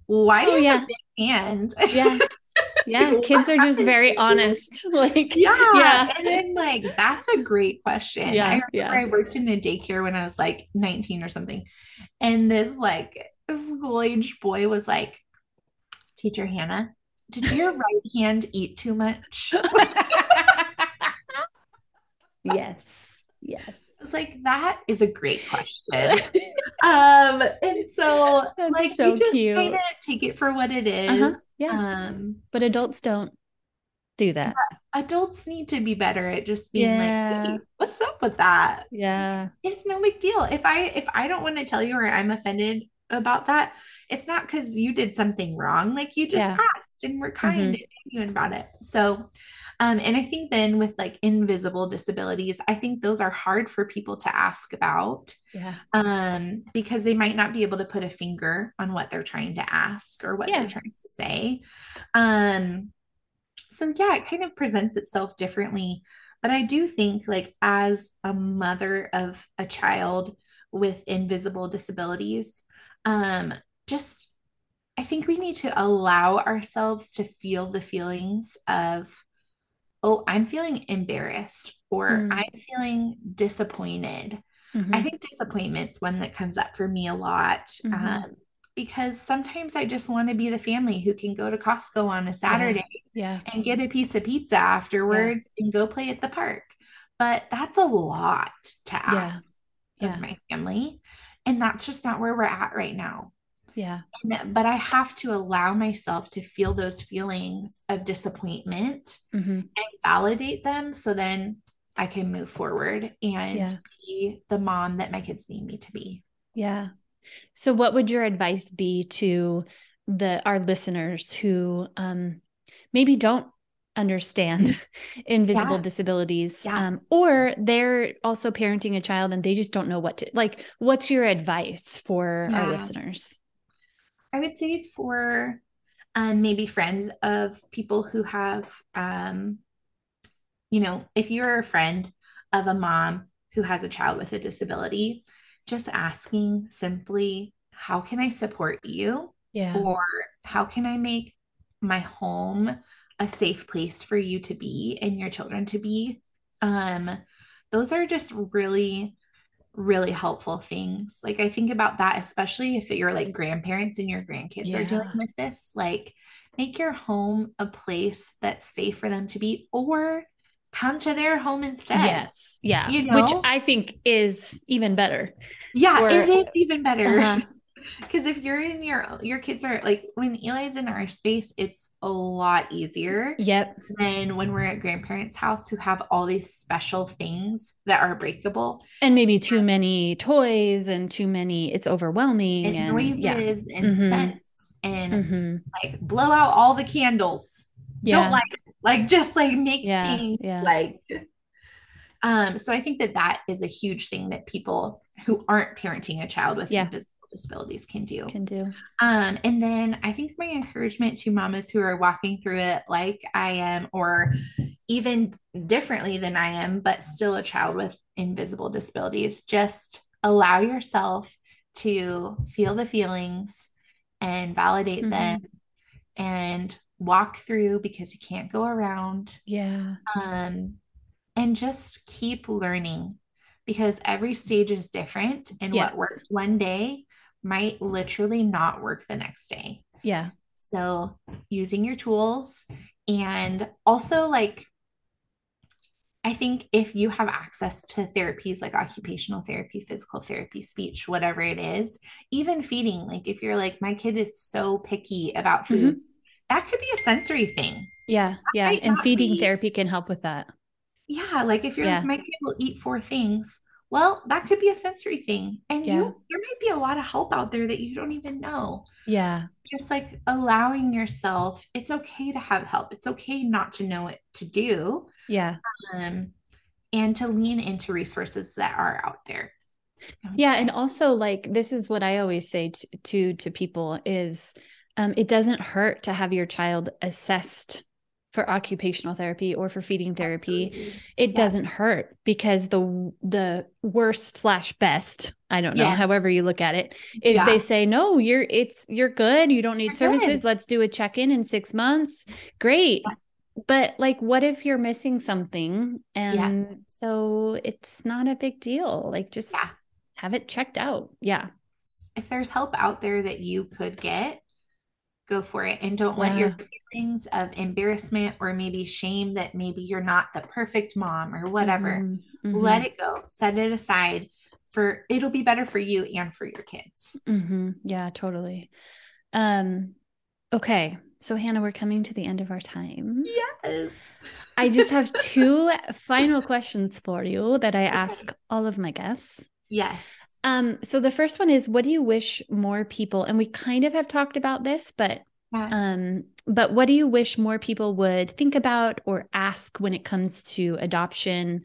[SPEAKER 2] why do
[SPEAKER 1] Oh
[SPEAKER 2] you have
[SPEAKER 1] yeah.
[SPEAKER 2] a big hand?
[SPEAKER 1] Yeah. Yeah, kids are just very honest. Like
[SPEAKER 2] Yeah.
[SPEAKER 1] yeah.
[SPEAKER 2] And then, like, that's a great question. I
[SPEAKER 1] Yeah,
[SPEAKER 2] remember
[SPEAKER 1] yeah.
[SPEAKER 2] I worked in a daycare when I was like 19 or something. And this, like, school age boy was like, Teacher Hannah, did your right hand eat too much?
[SPEAKER 1] Yes. Yes.
[SPEAKER 2] I was like, that is a great question. Um, and so
[SPEAKER 1] That's
[SPEAKER 2] like
[SPEAKER 1] so
[SPEAKER 2] you just
[SPEAKER 1] cute.
[SPEAKER 2] kind of take it for what it is. Uh-huh.
[SPEAKER 1] Yeah.
[SPEAKER 2] Um,
[SPEAKER 1] But adults don't do that.
[SPEAKER 2] adults need to be better at just being like, "Hey, what's up with that?
[SPEAKER 1] Yeah.
[SPEAKER 2] It's no big deal. If I if I don't want to tell you or I'm offended about that, it's not because you did something wrong. Like you just
[SPEAKER 1] Yeah.
[SPEAKER 2] asked and we're kind
[SPEAKER 1] Mhm.
[SPEAKER 2] and about it. So um, and I think then with like invisible disabilities, I think those are hard for people to ask about
[SPEAKER 1] Yeah.
[SPEAKER 2] um, because they might not be able to put a finger on what they're trying to ask or what
[SPEAKER 1] Yeah.
[SPEAKER 2] they're trying to say. Um, so yeah, it kind of presents itself differently. But I do think, like, as a mother of a child with invisible disabilities, um, just I think we need to allow ourselves to feel the feelings of, oh, I'm feeling embarrassed or
[SPEAKER 1] Mm.
[SPEAKER 2] I'm feeling disappointed. I
[SPEAKER 1] Mhm.
[SPEAKER 2] think disappointment's one that comes up for me a lot
[SPEAKER 1] Mhm.
[SPEAKER 2] um, because sometimes I just want to be the family who can go to Costco on a Saturday
[SPEAKER 1] Yeah.
[SPEAKER 2] and get a piece of pizza afterwards and go play at the park. But that's a lot to
[SPEAKER 1] Yeah.
[SPEAKER 2] ask
[SPEAKER 1] Yeah.
[SPEAKER 2] of my family. And that's just not where we're at right now.
[SPEAKER 1] Yeah.
[SPEAKER 2] And- But I have to allow myself to feel those feelings of disappointment
[SPEAKER 1] Mhm.
[SPEAKER 2] and validate them so then I can move forward and
[SPEAKER 1] Yeah.
[SPEAKER 2] be the mom that my kids need me to be.
[SPEAKER 1] Yeah. So what would your advice be to the our listeners who um maybe don't understand invisible
[SPEAKER 2] Yeah.
[SPEAKER 1] disabilities
[SPEAKER 2] Yeah.
[SPEAKER 1] um or they're also parenting a child and they just don't know what to like what's your advice for our listeners?
[SPEAKER 2] I would say for um, maybe friends of people who have, um, you know, if you're a friend of a mom who has a child with a disability, just asking simply, how can I support you?
[SPEAKER 1] Yeah.
[SPEAKER 2] Or how can I make my home a safe place for you to be and your children to be? Um, those are just really really helpful things. Like I think about that, especially if you're like grandparents and your grandkids are dealing with this. Like make your home a place that's safe for them to be, or come to their home instead.
[SPEAKER 1] Yes. Yeah.
[SPEAKER 2] You know? Which?
[SPEAKER 1] I think is even better.
[SPEAKER 2] Yeah,
[SPEAKER 1] Or-
[SPEAKER 2] it is even better.
[SPEAKER 1] Uh-huh.
[SPEAKER 2] Because if you're in your your kids are like when Eli's in our space, it's a lot easier
[SPEAKER 1] Yep.
[SPEAKER 2] than when we're at grandparents' house who have all these special things that are breakable
[SPEAKER 1] And maybe too many toys and too many it's overwhelming
[SPEAKER 2] and,
[SPEAKER 1] and,
[SPEAKER 2] noises
[SPEAKER 1] yeah.
[SPEAKER 2] and
[SPEAKER 1] Mhm.
[SPEAKER 2] scents and
[SPEAKER 1] Mhm.
[SPEAKER 2] like blow out all the candles.
[SPEAKER 1] Yeah.
[SPEAKER 2] Don't it. Like just like make
[SPEAKER 1] Yeah,
[SPEAKER 2] things
[SPEAKER 1] yeah.
[SPEAKER 2] like um so I think that that is a huge thing that people who aren't parenting a child with
[SPEAKER 1] Yeah.
[SPEAKER 2] Disabilities can do.
[SPEAKER 1] Can do.
[SPEAKER 2] Um and then I think my encouragement to mamas who are walking through it like I am or even differently than I am but still a child with invisible disabilities just allow yourself to feel the feelings and validate
[SPEAKER 1] Mhm.
[SPEAKER 2] them and walk through because you can't go around
[SPEAKER 1] Yeah.
[SPEAKER 2] um, and just keep learning because every stage is different and
[SPEAKER 1] Yes.
[SPEAKER 2] what works one day might literally not work the next day
[SPEAKER 1] Yeah.
[SPEAKER 2] so using your tools and also like I think if you have access to therapies like occupational therapy, physical therapy, speech, whatever it is, even feeding, like if you're like, my kid is so picky about
[SPEAKER 1] Mhm.
[SPEAKER 2] foods, that could be a sensory thing.
[SPEAKER 1] Yeah, yeah. And feeding
[SPEAKER 2] be-
[SPEAKER 1] therapy can help with that.
[SPEAKER 2] Yeah, like if you're
[SPEAKER 1] Yeah.
[SPEAKER 2] like, my kid will eat four things, well, that could be a sensory thing. And
[SPEAKER 1] Yeah.
[SPEAKER 2] you, there might be a lot of help out there that you don't even know.
[SPEAKER 1] Yeah.
[SPEAKER 2] Just like allowing yourself, it's okay to have help. It's okay not to know what to do.
[SPEAKER 1] Yeah.
[SPEAKER 2] Um, and to lean into resources that are out there.
[SPEAKER 1] Yeah, and also like this is what I always say to to, to people is um, it doesn't hurt to have your child assessed for occupational therapy or for feeding therapy.
[SPEAKER 2] Absolutely.
[SPEAKER 1] It
[SPEAKER 2] Yeah.
[SPEAKER 1] doesn't hurt because the the worst slash best, I don't know,
[SPEAKER 2] Yes.
[SPEAKER 1] however you look at it, is
[SPEAKER 2] Yeah.
[SPEAKER 1] they say, no, you're it's you're good. You don't need
[SPEAKER 2] You're good.
[SPEAKER 1] services. Let's do a check-in in six months. Great. But like what if you're missing something? And so it's not a big deal. Like just
[SPEAKER 2] Yeah.
[SPEAKER 1] have it checked out. Yeah.
[SPEAKER 2] if there's help out there that you could get, go for it. And don't let your feelings of embarrassment or maybe shame that maybe you're not the perfect mom or whatever,
[SPEAKER 1] Mhm, mhm,
[SPEAKER 2] let it go. Set it aside for it'll be better for you and for your kids.
[SPEAKER 1] mhm. Yeah, totally. Um, okay. So Hannah, we're coming to the end of our time.
[SPEAKER 2] Yes.
[SPEAKER 1] I just have two final questions for you that I ask all of my guests.
[SPEAKER 2] Yes.
[SPEAKER 1] Um, so the first one is what do you wish more people, and we kind of have talked about this, but
[SPEAKER 2] Yeah.
[SPEAKER 1] um, but what do you wish more people would think about or ask when it comes to adoption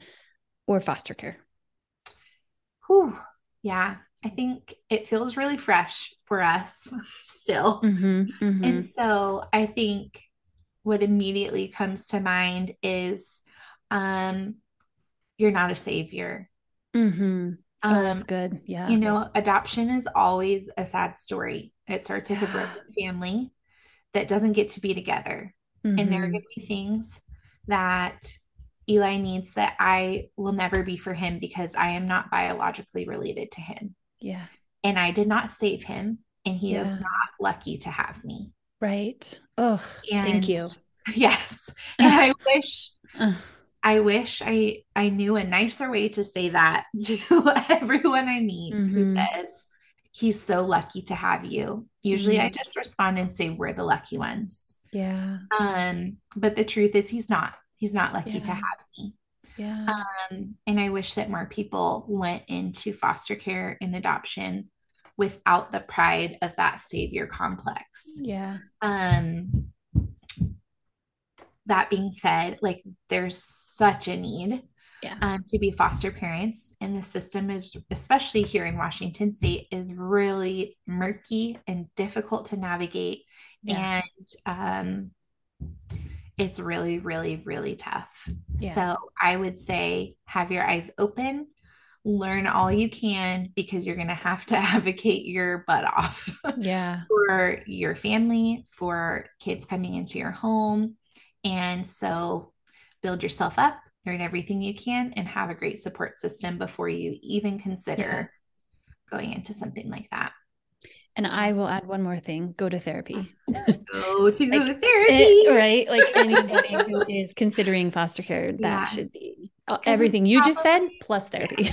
[SPEAKER 1] or foster care?
[SPEAKER 2] Whew. Yeah. I think it feels really fresh for us still.
[SPEAKER 1] Mm-hmm, mm-hmm.
[SPEAKER 2] And so I think what immediately comes to mind is um you're not a savior.
[SPEAKER 1] mm-hmm. Oh,
[SPEAKER 2] Um
[SPEAKER 1] that's good. Yeah.
[SPEAKER 2] you know, adoption is always a sad story. It starts with a broken family that doesn't get to be together. And there are going to be things that Eli needs that I will never be for him because I am not biologically related to him.
[SPEAKER 1] yeah.
[SPEAKER 2] And I did not save him, and he is not lucky to have me.
[SPEAKER 1] Right. Oh, thank you.
[SPEAKER 2] Yes. And I wish I wish I I knew a nicer way to say that to everyone I meet who
[SPEAKER 1] Mhm.
[SPEAKER 2] says he's so lucky to have you. Usually I
[SPEAKER 1] Mhm.
[SPEAKER 2] just respond and say we're the lucky ones.
[SPEAKER 1] yeah.
[SPEAKER 2] Um, but the truth is he's not. He's not lucky to have me.
[SPEAKER 1] Yeah.
[SPEAKER 2] Um, and I wish that more people went into foster care and adoption without the pride of that savior complex.
[SPEAKER 1] yeah.
[SPEAKER 2] Um, that being said, like there's such a need
[SPEAKER 1] Yeah.
[SPEAKER 2] um, to be foster parents, and the system is, especially here in Washington State, is really murky and difficult to navigate,
[SPEAKER 1] Yeah.
[SPEAKER 2] and um, it's really, really, really tough.
[SPEAKER 1] Yeah.
[SPEAKER 2] So I would say have your eyes open. Learn all you can because you're going to have to advocate your butt off
[SPEAKER 1] Yeah.
[SPEAKER 2] for your family, for kids coming into your home. And so build yourself up, learn everything you can, and have a great support system before you even consider going into something like that.
[SPEAKER 1] And I will add one more thing go to therapy.
[SPEAKER 2] Go to
[SPEAKER 1] Like,
[SPEAKER 2] therapy.
[SPEAKER 1] It- right? Like anybody who is considering foster care, that
[SPEAKER 2] Yeah.
[SPEAKER 1] should be everything you just said plus therapy.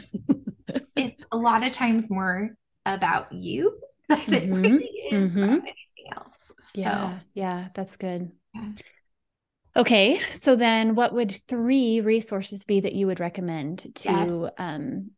[SPEAKER 2] It's a lot of times more about you than it
[SPEAKER 1] Mhm,
[SPEAKER 2] really is
[SPEAKER 1] mhm.
[SPEAKER 2] about anything else. So
[SPEAKER 1] Yeah, yeah, that's good.
[SPEAKER 2] Yeah.
[SPEAKER 1] Okay, so then what would three resources be that you would recommend to
[SPEAKER 2] Yes.
[SPEAKER 1] um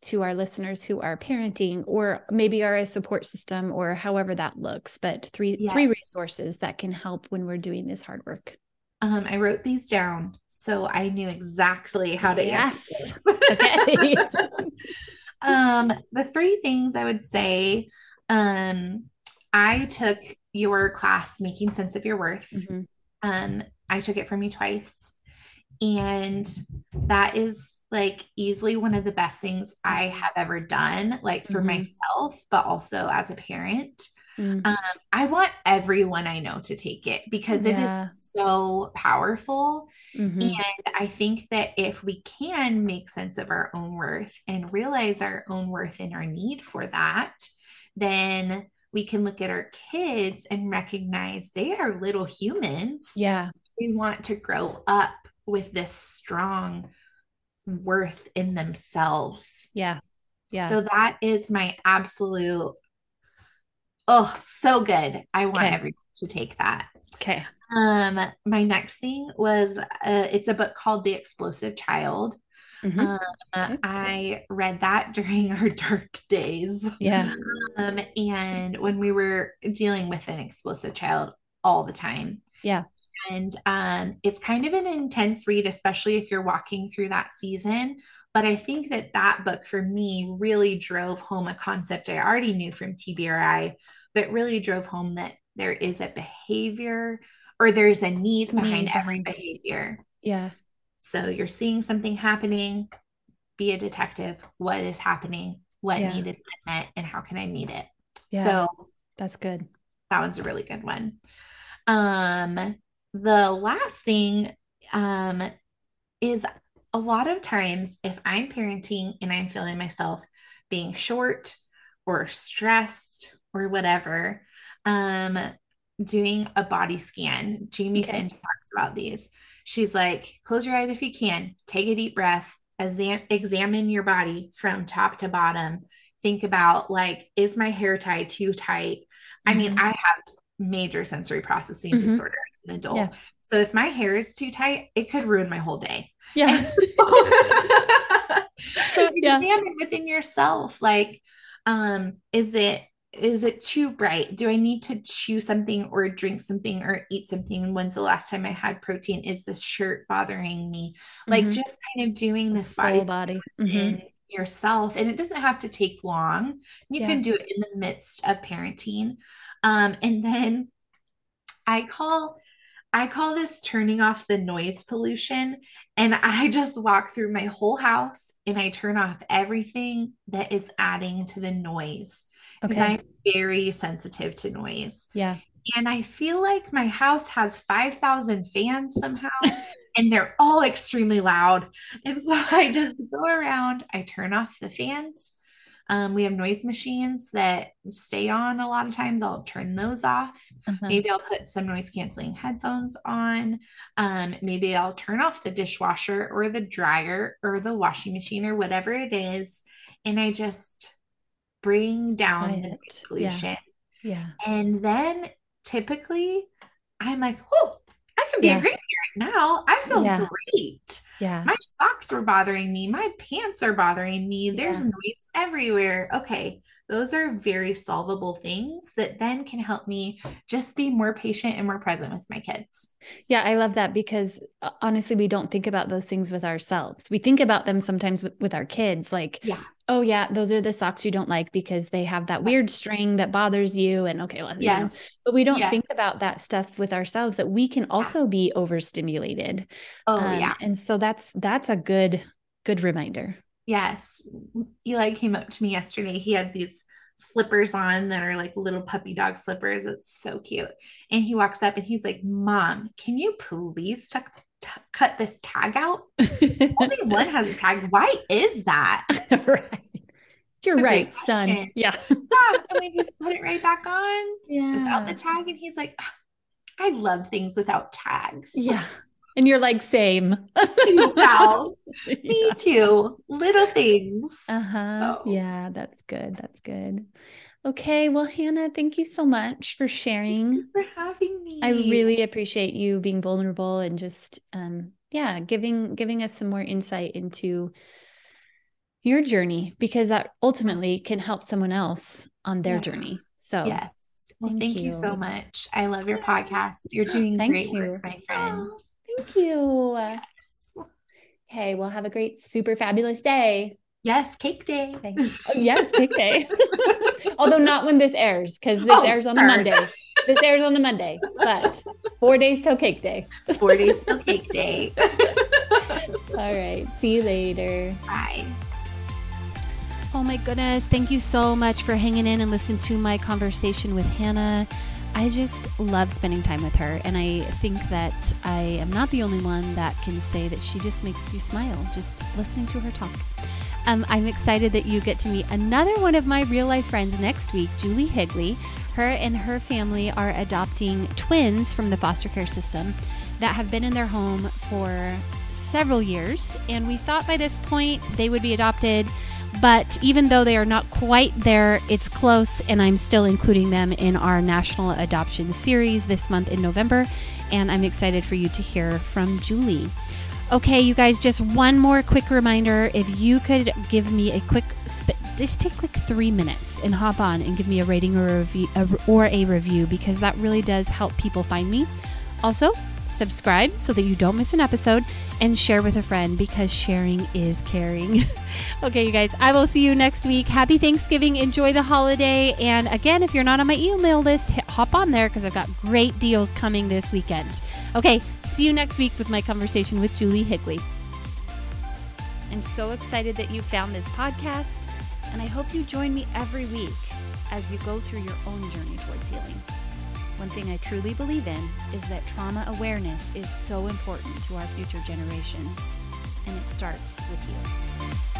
[SPEAKER 1] to our listeners who are parenting or maybe are a support system or however that looks, but three three resources that can help when we're doing this hard work.
[SPEAKER 2] um, I wrote these down so I knew exactly how to
[SPEAKER 1] Yes. Okay.
[SPEAKER 2] um, the three things I would say, um, I took your class, Making Sense of Your Worth.
[SPEAKER 1] Mhm.
[SPEAKER 2] Um, I took it from you twice. And that is like easily one of the best things I have ever done, like for
[SPEAKER 1] Mhm.
[SPEAKER 2] myself, but also as a parent.
[SPEAKER 1] Mm,
[SPEAKER 2] Um, I want everyone I know to take it because it
[SPEAKER 1] Yeah.
[SPEAKER 2] is so powerful.
[SPEAKER 1] mhm.
[SPEAKER 2] And I think that if we can make sense of our own worth and realize our own worth and our need for that, then we can look at our kids and recognize they are little humans.
[SPEAKER 1] Yeah.
[SPEAKER 2] They want to grow up with this strong worth in themselves.
[SPEAKER 1] Yeah. Yeah.
[SPEAKER 2] So that is my absolute oh, so good. I want
[SPEAKER 1] Okay.
[SPEAKER 2] everyone to take that.
[SPEAKER 1] okay.
[SPEAKER 2] Um, my next thing was uh, it's a book called The Explosive Child.
[SPEAKER 1] Mhm.
[SPEAKER 2] Um,
[SPEAKER 1] Okay.
[SPEAKER 2] I read that during our dark days.
[SPEAKER 1] Yeah.
[SPEAKER 2] Um, and when we were dealing with an explosive child all the time.
[SPEAKER 1] Yeah.
[SPEAKER 2] And um, it's kind of an intense read, especially if you're walking through that season. But I think that that book for me really drove home a concept I already knew from TBRI, but really drove home that there is a behavior or there's a need behind
[SPEAKER 1] Need
[SPEAKER 2] every behavior.
[SPEAKER 1] Yeah.
[SPEAKER 2] So you're seeing something happening, be a detective. What is happening? What
[SPEAKER 1] Yeah.
[SPEAKER 2] need is met? And how can I meet it?
[SPEAKER 1] Yeah.
[SPEAKER 2] So
[SPEAKER 1] That's good.
[SPEAKER 2] that one's a really good one. Um, the last thing um is a lot of times if I'm parenting and I'm feeling myself being short or stressed or whatever, um, doing a body scan. Jamie
[SPEAKER 1] Okay.
[SPEAKER 2] Finn talks about these. She's like, close your eyes if you can, take a deep breath, exam- examine your body from top to bottom. Think about like, is my hair tie too tight? I mean,
[SPEAKER 1] Mhm.
[SPEAKER 2] I have major sensory processing
[SPEAKER 1] Mhm.
[SPEAKER 2] disorder an adult.
[SPEAKER 1] Yeah.
[SPEAKER 2] So if my hair is too tight, it could ruin my whole day.
[SPEAKER 1] Yeah.
[SPEAKER 2] so
[SPEAKER 1] Yeah.
[SPEAKER 2] examine within yourself like um is it is it too bright do i need to chew something or drink something or eat something when's the last time i had protein is this shirt bothering me like
[SPEAKER 1] Mhm.
[SPEAKER 2] just kind of doing this body
[SPEAKER 1] body. Mhm.
[SPEAKER 2] in yourself and it doesn't have to take long you
[SPEAKER 1] Yeah.
[SPEAKER 2] can do it in the midst of parenting um and then i call i call this turning off the noise pollution and i just walk through my whole house and i turn off everything that is adding to the noise because
[SPEAKER 1] Okay.
[SPEAKER 2] i'm very sensitive to noise
[SPEAKER 1] Yeah.
[SPEAKER 2] and I feel like my house has 5,000 fans somehow, and they're all extremely loud. And so I just go around, I turn off the fans. Um, we have noise machines that stay on a lot of times. I'll turn those off.
[SPEAKER 1] Uh-huh.
[SPEAKER 2] Maybe I'll put some noise canceling headphones on. Um, maybe I'll turn off the dishwasher or the dryer or the washing machine or whatever it is. And I just bring down the
[SPEAKER 1] Quiet. Yeah.
[SPEAKER 2] pollution.
[SPEAKER 1] Yeah.
[SPEAKER 2] And then typically I'm like, oh, I can be
[SPEAKER 1] Yeah.
[SPEAKER 2] a great parent now. I feel
[SPEAKER 1] Yeah.
[SPEAKER 2] great.
[SPEAKER 1] Yeah.
[SPEAKER 2] My socks are bothering me. My pants are bothering me. There's
[SPEAKER 1] Yeah.
[SPEAKER 2] noise everywhere. Okay. Those are very solvable things that then can help me just be more patient and more present with my kids.
[SPEAKER 1] Yeah, I love that because uh, honestly, we don't think about those things with ourselves. We think about them sometimes with, with our kids, like,
[SPEAKER 2] Yeah.
[SPEAKER 1] Oh, yeah, those are the socks you don't like because they have that weird string that bothers you. And okay, well, you know, but we don't
[SPEAKER 2] Yes.
[SPEAKER 1] think about that stuff with ourselves that we can also be overstimulated.
[SPEAKER 2] Oh,
[SPEAKER 1] Um,
[SPEAKER 2] yeah.
[SPEAKER 1] And so that's that's a good good reminder.
[SPEAKER 2] Yes. Eli came up to me yesterday. He had these slippers on that are like little puppy dog slippers. It's so cute. And he walks up and he's like, Mom, can you please tuck, t- cut this tag out? Only one has a tag. Why is that?
[SPEAKER 1] right. You're right, son. Yeah.
[SPEAKER 2] Yeah. And we just put it right back on
[SPEAKER 1] Yeah.
[SPEAKER 2] without the tag. And he's like, "Ah, I love things without tags.
[SPEAKER 1] Yeah. And you're like, same.
[SPEAKER 2] Wow. Me
[SPEAKER 1] Yeah.
[SPEAKER 2] too. Little things.
[SPEAKER 1] Uh-huh.
[SPEAKER 2] So-
[SPEAKER 1] Yeah, that's good. That's good. Okay. Well, Hannah, thank you so much for sharing.
[SPEAKER 2] for having me.
[SPEAKER 1] I really appreciate you being vulnerable and just um yeah, giving giving us some more insight into your journey because that ultimately can help someone else on their
[SPEAKER 2] Yeah.
[SPEAKER 1] journey. So
[SPEAKER 2] Yes. Well,
[SPEAKER 1] Thank
[SPEAKER 2] thank, you.
[SPEAKER 1] you.
[SPEAKER 2] so much. I love your podcast. You're doing
[SPEAKER 1] Thank
[SPEAKER 2] great
[SPEAKER 1] you.
[SPEAKER 2] work, my friend.
[SPEAKER 1] Oh, thank you. Okay, well have a great super fabulous day.
[SPEAKER 2] Yes, cake day.
[SPEAKER 1] Thanks. Oh, yes, cake day. Although not when this airs, because this
[SPEAKER 2] Oh,
[SPEAKER 1] airs on a. Monday. This airs on a Monday, but four days till cake day.
[SPEAKER 2] Four days till cake day.
[SPEAKER 1] All right. See you later.
[SPEAKER 2] Bye.
[SPEAKER 1] Oh my goodness. Thank you so much for hanging in and listening to my conversation with Hannah. I just love spending time with her. And I think that I am not the only one that can say that she just makes you smile just listening to her talk. Um, I'm excited that you get to meet another one of my real life friends next week, Julie Higley. Her and her family are adopting twins from the foster care system that have been in their home for several years, and we thought by this point they would be adopted. But even though they are not quite there, it's close, and I'm still including them in our National Adoption Series this month in November. And I'm excited for you to hear from Julie. Okay, you guys, just one more quick reminder. If you could give me a quick, just take like three minutes and hop on and give me a rating or a review, or a review because that really does help people find me. Also, subscribe so that you don't miss an episode, and share with a friend because sharing is caring. okay, you guys, I will see you next week. Happy Thanksgiving. Enjoy the holiday. And again, if you're not on my email list, hit hop on there because I've got great deals coming this weekend. Okay, see you next week with my conversation with Julie Higley. I'm so excited that you found this podcast, and I hope you join me every week as you go through your own journey towards healing. One thing I truly believe in is that trauma awareness is so important to our future generations, and it starts with you.